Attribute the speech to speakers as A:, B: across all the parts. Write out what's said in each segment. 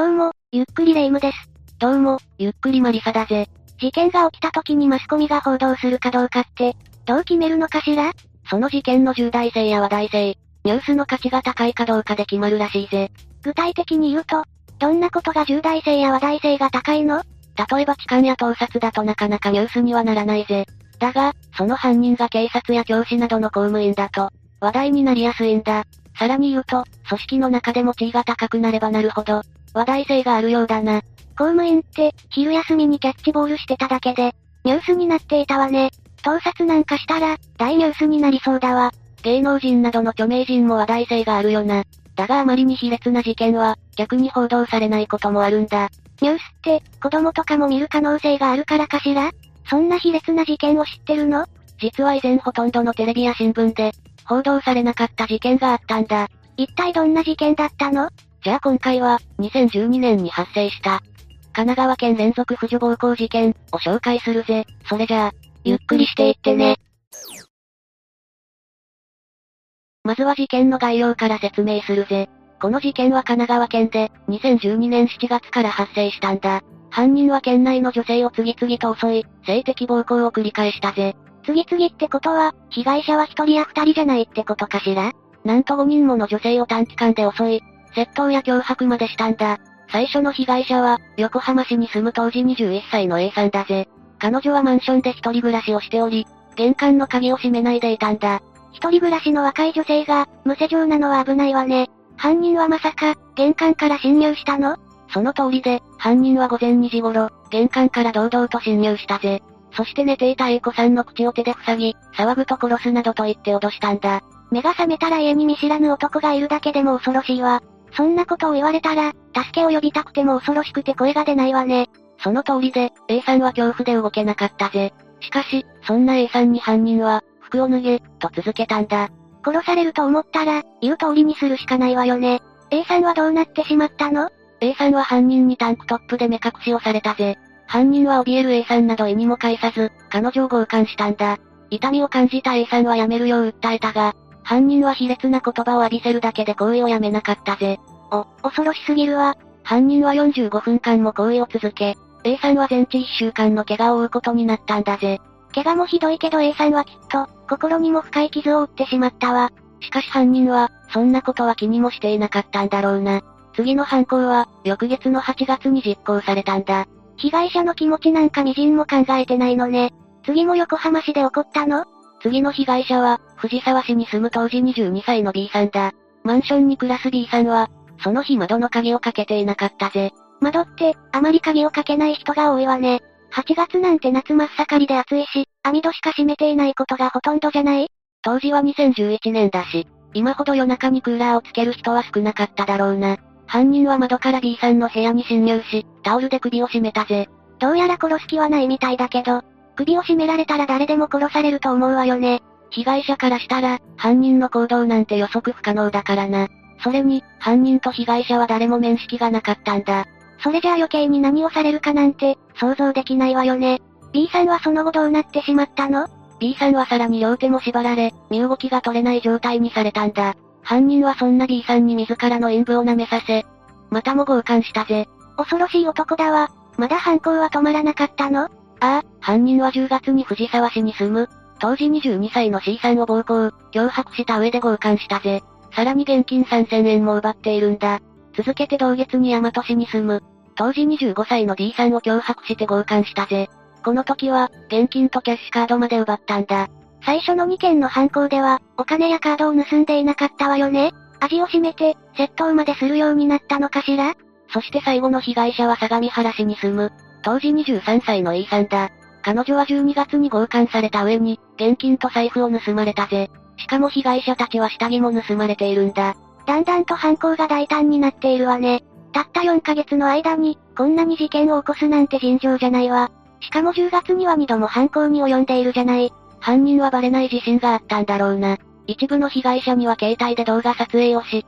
A: どうも、ゆっくりレ夢ムです。
B: どうも、ゆっくりマリサだぜ。
A: 事件が起きた時にマスコミが報道するかどうかって、どう決めるのかしら？
B: その事件の重大性や話題性、ニュースの価値が高いかどうかで決まるらしいぜ。
A: 具体的に言うと、どんなことが重大性や話題性が高いの？
B: 例えば痴漢や盗撮だとなかなかニュースにはならないぜ。だが、その犯人が警察や教師などの公務員だと、話題になりやすいんだ。さらに言うと、組織の中でも地位が高くなればなるほど、話題性があるようだな。
A: 公務員って、昼休みにキャッチボールしてただけで、ニュースになっていたわね。盗撮なんかしたら、大ニュースになりそうだわ。
B: 芸能人などの著名人も話題性があるよな。だがあまりに卑劣な事件は、逆に報道されないこともあるんだ。
A: ニュースって、子供とかも見る可能性があるからかしら？そんな卑劣な事件を知ってるの？
B: 実は以前ほとんどのテレビや新聞で、報道されなかった事件があったんだ。
A: 一体どんな事件だったの？
B: じゃあ今回は、2012年に発生した、神奈川県連続婦女暴行事件を紹介するぜ。それじゃあ、ゆっくりしていってね。まずは事件の概要から説明するぜ。この事件は神奈川県で、2012年7月から発生したんだ。犯人は県内の女性を次々と襲い、性的暴行を繰り返したぜ。
A: 次々ってことは、被害者は一人や二人じゃないってことかしら？
B: なんと5人もの女性を短期間で襲い、窃盗や脅迫までしたんだ。最初の被害者は、横浜市に住む当時21歳の A さんだぜ。彼女はマンションで一人暮らしをしており、玄関の鍵を閉めないでいたんだ。
A: 一人暮らしの若い女性が、無施錠なのは危ないわね。犯人はまさか、玄関から侵入したの？
B: その通りで、犯人は午前2時頃、玄関から堂々と侵入したぜ。そして寝ていた A 子さんの口を手で塞ぎ、騒ぐと殺すなどと言って脅したんだ。
A: 目が覚めたら家に見知らぬ男がいるだけでも恐ろしいわ。そんなことを言われたら、助けを呼びたくても恐ろしくて声が出ないわね。
B: その通りで、A さんは恐怖で動けなかったぜ。しかし、そんな A さんに犯人は、服を脱げ、と続けたんだ。
A: 殺されると思ったら、言う通りにするしかないわよね。A さんはどうなってしまったの
B: ?A さんは犯人にタンクトップで目隠しをされたぜ。犯人は怯える A さんなど意にも介さず、彼女を強姦したんだ。痛みを感じた A さんはやめるよう訴えたが、犯人は卑劣な言葉を浴びせるだけで行為をやめなかったぜ。
A: お、恐ろしすぎるわ。
B: 犯人は45分間も行為を続け、A さんは全治1週間の怪我を負うことになったんだぜ。
A: 怪我もひどいけど A さんはきっと、心にも深い傷を負ってしまったわ。
B: しかし犯人は、そんなことは気にもしていなかったんだろうな。次の犯行は、翌月の8月に実行されたんだ。
A: 被害者の気持ちなんか微塵も考えてないのね。次も横浜市で起こったの？
B: 次の被害者は、藤沢市に住む当時22歳の B さんだ。マンションに暮らす B さんは、その日窓の鍵をかけていなかったぜ。
A: 窓って、あまり鍵をかけない人が多いわね。8月なんて夏真っ盛りで暑いし、網戸しか閉めていないことがほとんどじゃない？
B: 当時は2011年だし、今ほど夜中にクーラーをつける人は少なかっただろうな。犯人は窓から B さんの部屋に侵入し、タオルで首を絞めたぜ。
A: どうやら殺す気はないみたいだけど、首を絞められたら誰でも殺されると思うわよね。
B: 被害者からしたら、犯人の行動なんて予測不可能だからな。それに、犯人と被害者は誰も面識がなかったんだ。
A: それじゃあ余計に何をされるかなんて、想像できないわよね。B さんはその後どうなってしまったの
B: ?B さんはさらに両手も縛られ、身動きが取れない状態にされたんだ。犯人はそんな B さんに自らの陰部を舐めさせ、またも強姦したぜ。
A: 恐ろしい男だわ。まだ犯行は止まらなかったの？あ
B: あ、犯人は10月に藤沢市に住む、当時22歳の C さんを暴行、脅迫した上で強姦したぜ。さらに現金3000円も奪っているんだ。続けて同月に大和市に住む、当時25歳の D さんを脅迫して強姦したぜ。この時は、現金とキャッシュカードまで奪ったんだ。
A: 最初の2件の犯行では、お金やカードを盗んでいなかったわよね味を占めて、窃盗までするようになったのかしら
B: そして最後の被害者は相模原市に住む、当時23歳の E さんだ。彼女は12月に強姦された上に、現金と財布を盗まれたぜ。しかも被害者たちは下着も盗まれているんだ。
A: だんだんと犯行が大胆になっているわね。たった4ヶ月の間に、こんなに事件を起こすなんて尋常じゃないわ。しかも10月には2度も犯行に及んでいるじゃない。
B: 犯人はバレない自信があったんだろうな。一部の被害者には携帯で動画撮影をし、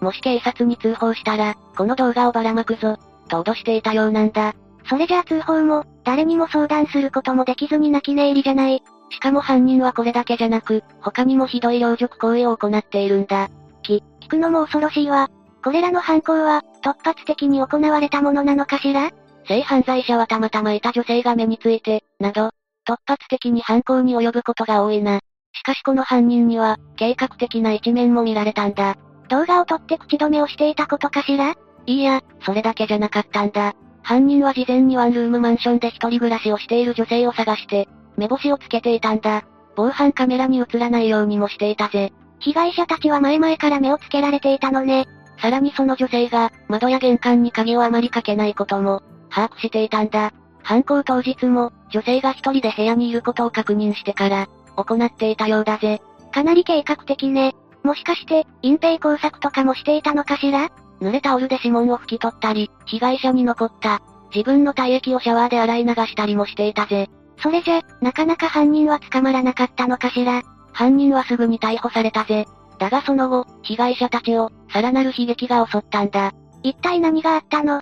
B: もし警察に通報したら、この動画をばらまくぞ、と脅していたようなんだ。
A: それじゃあ通報も、誰にも相談することもできずに泣き寝入りじゃない。
B: しかも犯人はこれだけじゃなく、他にもひどい領辱行為を行っているんだ。
A: き、聞くのも恐ろしいわ。これらの犯行は、突発的に行われたものなのかしら？
B: 性犯罪者はたまたまいた女性が目について、など、突発的に犯行に及ぶことが多いな。しかしこの犯人には、計画的な一面も見られたんだ。
A: 動画を撮って口止めをしていたことかしら？
B: いいや、それだけじゃなかったんだ。犯人は事前にワンルームマンションで一人暮らしをしている女性を探して、目星をつけていたんだ。防犯カメラに映らないようにもしていたぜ。
A: 被害者たちは前々から目をつけられていたのね。
B: さらにその女性が、窓や玄関に鍵をあまりかけないことも、把握していたんだ。犯行当日も、女性が一人で部屋にいることを確認してから、行っていたようだぜ。
A: かなり計画的ね。もしかして、隠蔽工作とかもしていたのかしら？
B: 濡れタオルで指紋を拭き取ったり、被害者に残った、自分の体液をシャワーで洗い流したりもしていたぜ。
A: それじゃ、なかなか犯人は捕まらなかったのかしら。
B: 犯人はすぐに逮捕されたぜ。だがその後、被害者たちを、さらなる悲劇が襲ったんだ。
A: 一体何があったの？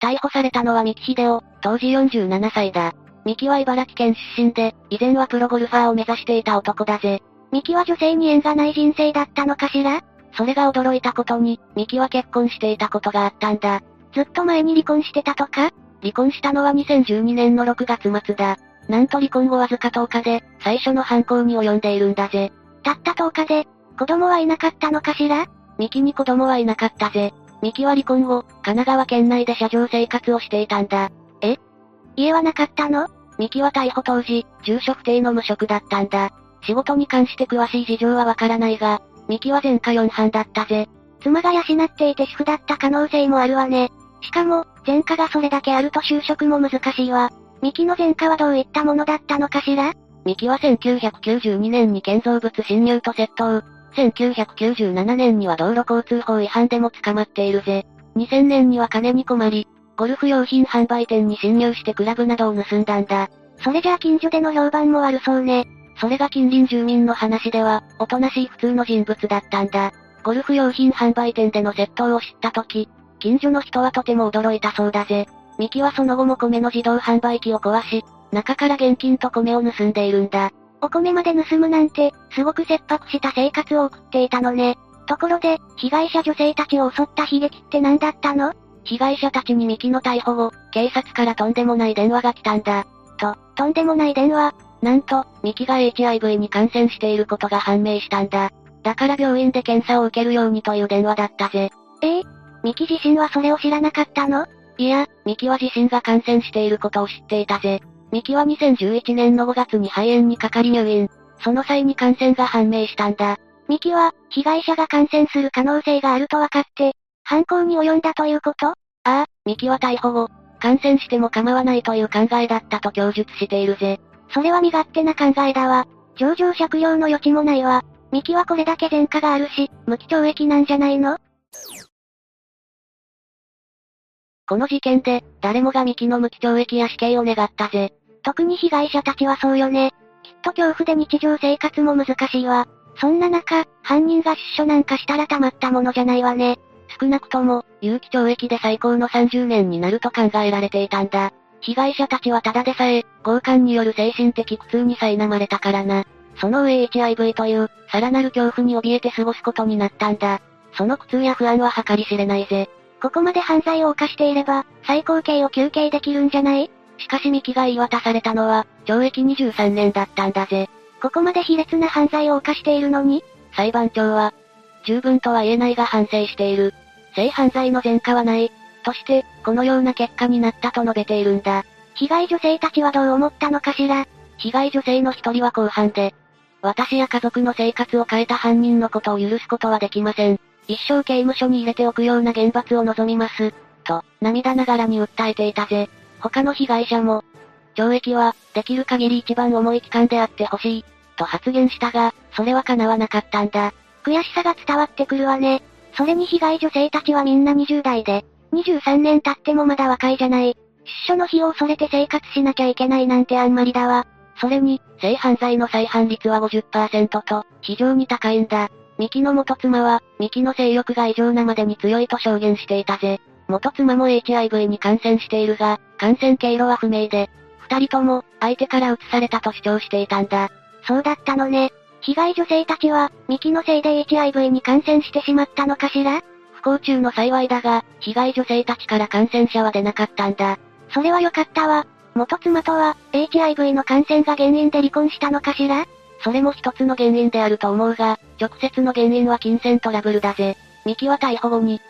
B: 逮捕されたのは三木秀夫、当時47歳だ。三木は茨城県出身で、以前はプロゴルファーを目指していた男だぜ。
A: 三木は女性に縁がない人生だったのかしら？
B: それが驚いたことに、三木は結婚していたことがあったんだ。
A: ずっと前に離婚してたとか？
B: 離婚したのは2012年の6月末だ。なんと離婚後わずか10日で、最初の犯行に及んでいるんだぜ。
A: たった10日で、子供はいなかったのかしら？
B: ミキに子供はいなかったぜ。ミキは離婚後、神奈川県内で車上生活をしていたんだ。
A: え？家はなかったの？
B: ミキは逮捕当時、住所不定の無職だったんだ。仕事に関して詳しい事情はわからないが、ミキは前科4犯だったぜ。
A: 妻が養っていて主婦だった可能性もあるわね。しかも、前科がそれだけあると就職も難しいわ。ミキの前科はどういったものだったのかしら？
B: ミキは1992年に建造物侵入と窃盗。1997年には道路交通法違反でも捕まっているぜ。2000年には金に困り、ゴルフ用品販売店に侵入してクラブなどを盗んだんだ。
A: それじゃあ近所での評判も悪そうね。
B: それが近隣住民の話では、おとなしい普通の人物だったんだ。ゴルフ用品販売店での窃盗を知った時、近所の人はとても驚いたそうだぜ。ミキはその後も米の自動販売機を壊し、中から現金と米を盗んでいるんだ。
A: お米まで盗むなんて、すごく切迫した生活を送っていたのね。ところで、被害者女性たちを襲った悲劇って何だったの？
B: 被害者たちにミキの逮捕後、警察からとんでもない電話が来たんだ。
A: と、とんでもない電話
B: なんと、ミキが HIV に感染していることが判明したんだ。だから病院で検査を受けるようにという電話だったぜ。
A: ええミキ自身はそれを知らなかったの？
B: いや、ミキは自身が感染していることを知っていたぜ。ミキは2011年の5月に肺炎にかかり入院。その際に感染が判明したんだ。
A: ミキは、被害者が感染する可能性があると分かって、犯行に及んだということ？あ
B: あ、ミキは逮捕後、感染しても構わないという考えだったと供述しているぜ。
A: それは身勝手な考えだわ。上場借用の余地もないわ。ミキはこれだけ前科があるし、無期懲役なんじゃないの？
B: この事件で、誰もがミキの無期懲役や死刑を願ったぜ。
A: 特に被害者たちはそうよね。きっと恐怖で日常生活も難しいわ。そんな中、犯人が出所なんかしたらたまったものじゃないわね。
B: 少なくとも、有期懲役で最高の30年になると考えられていたんだ。被害者たちはただでさえ、強姦による精神的苦痛に苛まれたからな。その上 HIV という、さらなる恐怖に怯えて過ごすことになったんだ。その苦痛や不安は計り知れないぜ。
A: ここまで犯罪を犯していれば、最高刑を求刑できるんじゃない？
B: しかしミキが言い渡されたのは、懲役23年だったんだぜ。
A: ここまで卑劣な犯罪を犯しているのに？
B: 裁判長は、十分とは言えないが反省している。性犯罪の前科はない。として、このような結果になったと述べているんだ。
A: 被害女性たちはどう思ったのかしら？
B: 被害女性の一人は後半で、私や家族の生活を変えた犯人のことを許すことはできません。一生刑務所に入れておくような厳罰を望みます。と、涙ながらに訴えていたぜ。他の被害者も、懲役は、できる限り一番重い期間であってほしい、と発言したが、それは叶わなかったんだ。
A: 悔しさが伝わってくるわね。それに被害女性たちはみんな20代で、23年経ってもまだ若いじゃない。出所の日を恐れて生活しなきゃいけないなんてあんまりだわ。
B: それに、性犯罪の再犯率は50%と、非常に高いんだ。ミキの元妻は、ミキの性欲が異常なまでに強いと証言していたぜ。元妻も HIV に感染しているが、感染経路は不明で、二人とも、相手から移されたと主張していたんだ。
A: そうだったのね。被害女性たちは、ミキのせいで HIV に感染してしまったのかしら？
B: 不幸中の幸いだが、被害女性たちから感染者は出なかったんだ。
A: それは良かったわ。元妻とは、HIV の感染が原因で離婚したのかしら？
B: それも一つの原因であると思うが、直接の原因は金銭トラブルだぜ。ミキは逮捕後に、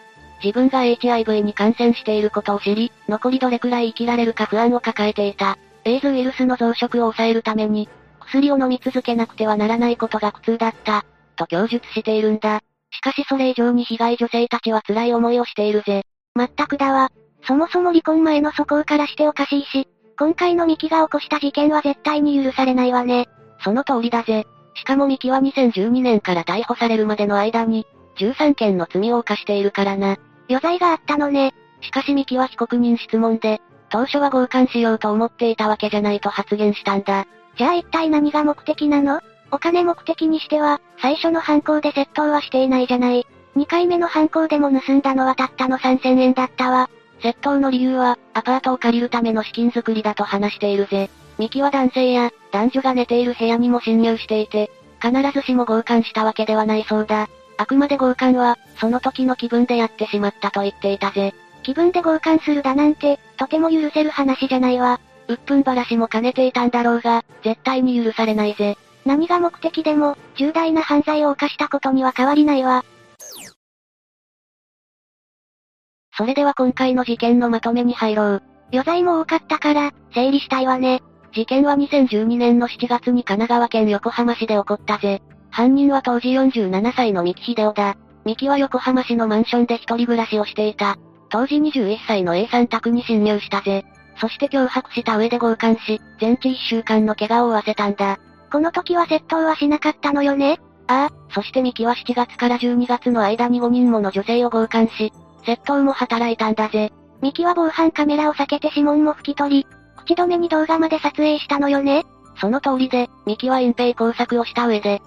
B: 自分が HIV に感染していることを知り、残りどれくらい生きられるか不安を抱えていた。エイズウイルスの増殖を抑えるために、薬を飲み続けなくてはならないことが苦痛だった。と供述しているんだ。しかしそれ以上に被害女性たちは辛い思いをしているぜ。
A: まったくだわ。そもそも離婚前の素行からしておかしいし、今回のミキが起こした事件は絶対に許されないわね。
B: その通りだぜ。しかもミキは2012年から逮捕されるまでの間に、13件の罪を犯しているからな。
A: 余罪があったのね。
B: しかしミキは被告人質問で、当初は強姦しようと思っていたわけじゃないと発言したんだ。
A: じゃあ一体何が目的なの？お金目的にしては、最初の犯行で窃盗はしていないじゃない。2回目の犯行でも盗んだのはたったの3000円だったわ。
B: 窃盗の理由は、アパートを借りるための資金作りだと話しているぜ。ミキは男性や、男女が寝ている部屋にも侵入していて、必ずしも強姦したわけではないそうだ。あくまで強姦は、その時の気分でやってしまったと言っていたぜ。
A: 気分で強姦するだなんて、とても許せる話じゃないわ。
B: うっぷんばらしも兼ねていたんだろうが、絶対に許されないぜ。
A: 何が目的でも、重大な犯罪を犯したことには変わりないわ。
B: それでは今回の事件のまとめに入ろう。
A: 余罪も多かったから、整理したいわね。
B: 事件は2012年の7月に神奈川県横浜市で起こったぜ。犯人は当時47歳の三木秀夫だ。三木は横浜市のマンションで一人暮らしをしていた。当時21歳の A さん宅に侵入したぜ。そして脅迫した上で強姦し、全治1週間の怪我を負わせたんだ。
A: この時は窃盗はしなかったのよね？
B: ああ、そしてミキは7月から12月の間に5人もの女性を強姦し、窃盗も働いたんだぜ。
A: ミキは防犯カメラを避けて指紋も拭き取り、口止めに動画まで撮影したのよね？
B: その通りで、ミキは隠蔽工作をした上で、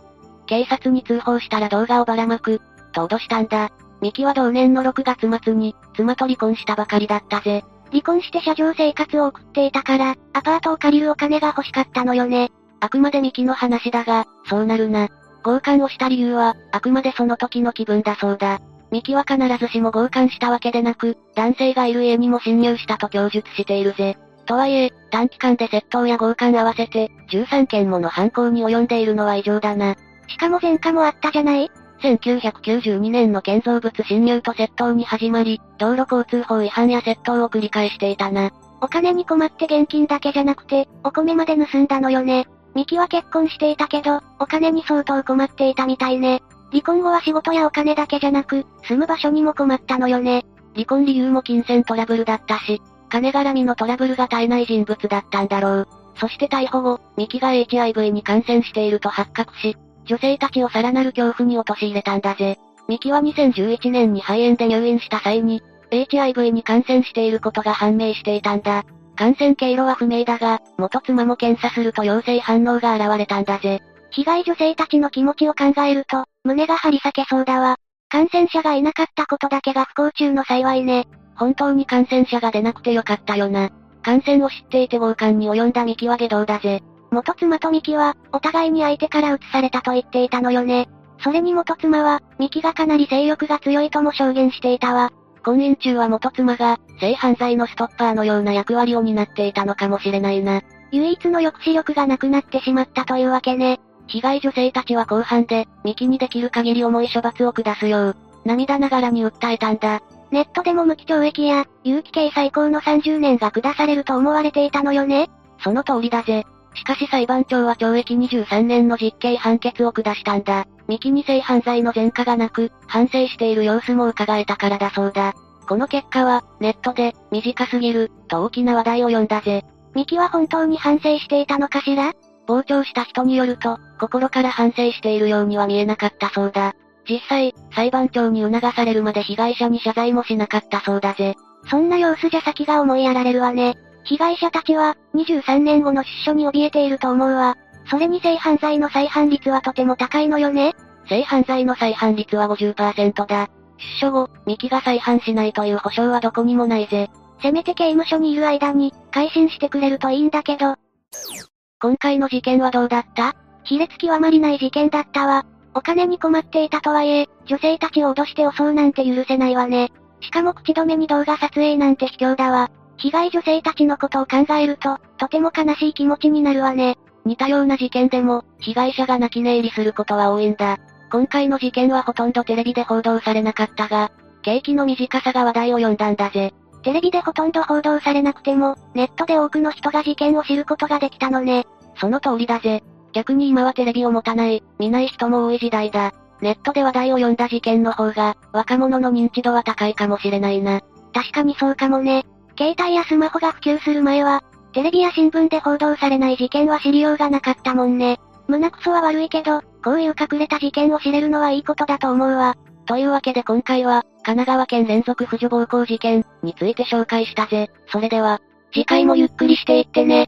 B: 警察に通報したら動画をばらまく、と脅したんだ。ミキは同年の6月末に、妻と離婚したばかりだったぜ。
A: 離婚して車上生活を送っていたから、アパートを借りるお金が欲しかったのよね。
B: あくまでミキの話だが、そうなるな。強姦をした理由は、あくまでその時の気分だそうだ。ミキは必ずしも強姦したわけでなく、男性がいる家にも侵入したと供述しているぜ。とはいえ、短期間で窃盗や強姦合わせて、13件もの犯行に及んでいるのは異常だな。
A: しかも前科もあったじゃない
B: ？1992年の建造物侵入と窃盗に始まり、道路交通法違反や窃盗を繰り返していたな。
A: お金に困って現金だけじゃなくて、お米まで盗んだのよね。ミキは結婚していたけど、お金に相当困っていたみたいね。離婚後は仕事やお金だけじゃなく、住む場所にも困ったのよね。
B: 離婚理由も金銭トラブルだったし、金絡みのトラブルが絶えない人物だったんだろう。そして逮捕後、ミキが HIV に感染していると発覚し、女性たちをさらなる恐怖に陥れたんだぜ。ミキは2011年に肺炎で入院した際に、HIV に感染していることが判明していたんだ。感染経路は不明だが、元妻も検査すると陽性反応が現れたんだぜ。
A: 被害女性たちの気持ちを考えると、胸が張り裂けそうだわ。感染者がいなかったことだけが不幸中の幸いね。
B: 本当に感染者が出なくてよかったよな。感染を知っていて強姦に及んだミキは下道だぜ。
A: 元妻とミキは、お互いに相手から移されたと言っていたのよね。それに元妻は、ミキがかなり性欲が強いとも証言していたわ。
B: 婚姻中は元妻が、性犯罪のストッパーのような役割を担っていたのかもしれないな。
A: 唯一の抑止力がなくなってしまったというわけね。
B: 被害女性たちは後半で、ミキにできる限り重い処罰を下すよう、涙ながらに訴えたんだ。
A: ネットでも無期懲役や、有期刑最高の30年が下されると思われていたのよね
B: その通りだぜ。しかし裁判長は懲役23年の実刑判決を下したんだ。ミキに性犯罪の前科がなく、反省している様子も伺えたからだそうだ。この結果は、ネットで、短すぎる、と大きな話題を呼んだぜ。
A: ミキは本当に反省していたのかしら？
B: 傍聴した人によると、心から反省しているようには見えなかったそうだ。実際、裁判長に促されるまで被害者に謝罪もしなかったそうだぜ。
A: そんな様子じゃ先が思いやられるわね。被害者たちは、23年後の出所に怯えていると思うわ。それに性犯罪の再犯率はとても高いのよね。
B: 性犯罪の再犯率は50%だ。出所後、ミキが再犯しないという保証はどこにもないぜ。
A: せめて刑務所にいる間に、改心してくれるといいんだけど。
B: 今回の事件はどうだった？
A: 卑劣極まりない事件だったわ。お金に困っていたとはいえ、女性たちを脅して襲うなんて許せないわね。しかも口止めに動画撮影なんて卑怯だわ。被害女性たちのことを考えると、とても悲しい気持ちになるわね。
B: 似たような事件でも、被害者が泣き寝入りすることは多いんだ。今回の事件はほとんどテレビで報道されなかったが、景気の短さが話題を呼んだんだぜ。
A: テレビでほとんど報道されなくても、ネットで多くの人が事件を知ることができたのね。
B: その通りだぜ。逆に今はテレビを持たない、見ない人も多い時代だ。ネットで話題を呼んだ事件の方が、若者の認知度は高いかもしれないな。
A: 確かにそうかもね。携帯やスマホが普及する前は、テレビや新聞で報道されない事件は知りようがなかったもんね。胸クソは悪いけど、こういう隠れた事件を知れるのはいいことだと思うわ。
B: というわけで今回は、神奈川県連続婦女暴行事件について紹介したぜ。それでは、次回もゆっくりしていってね。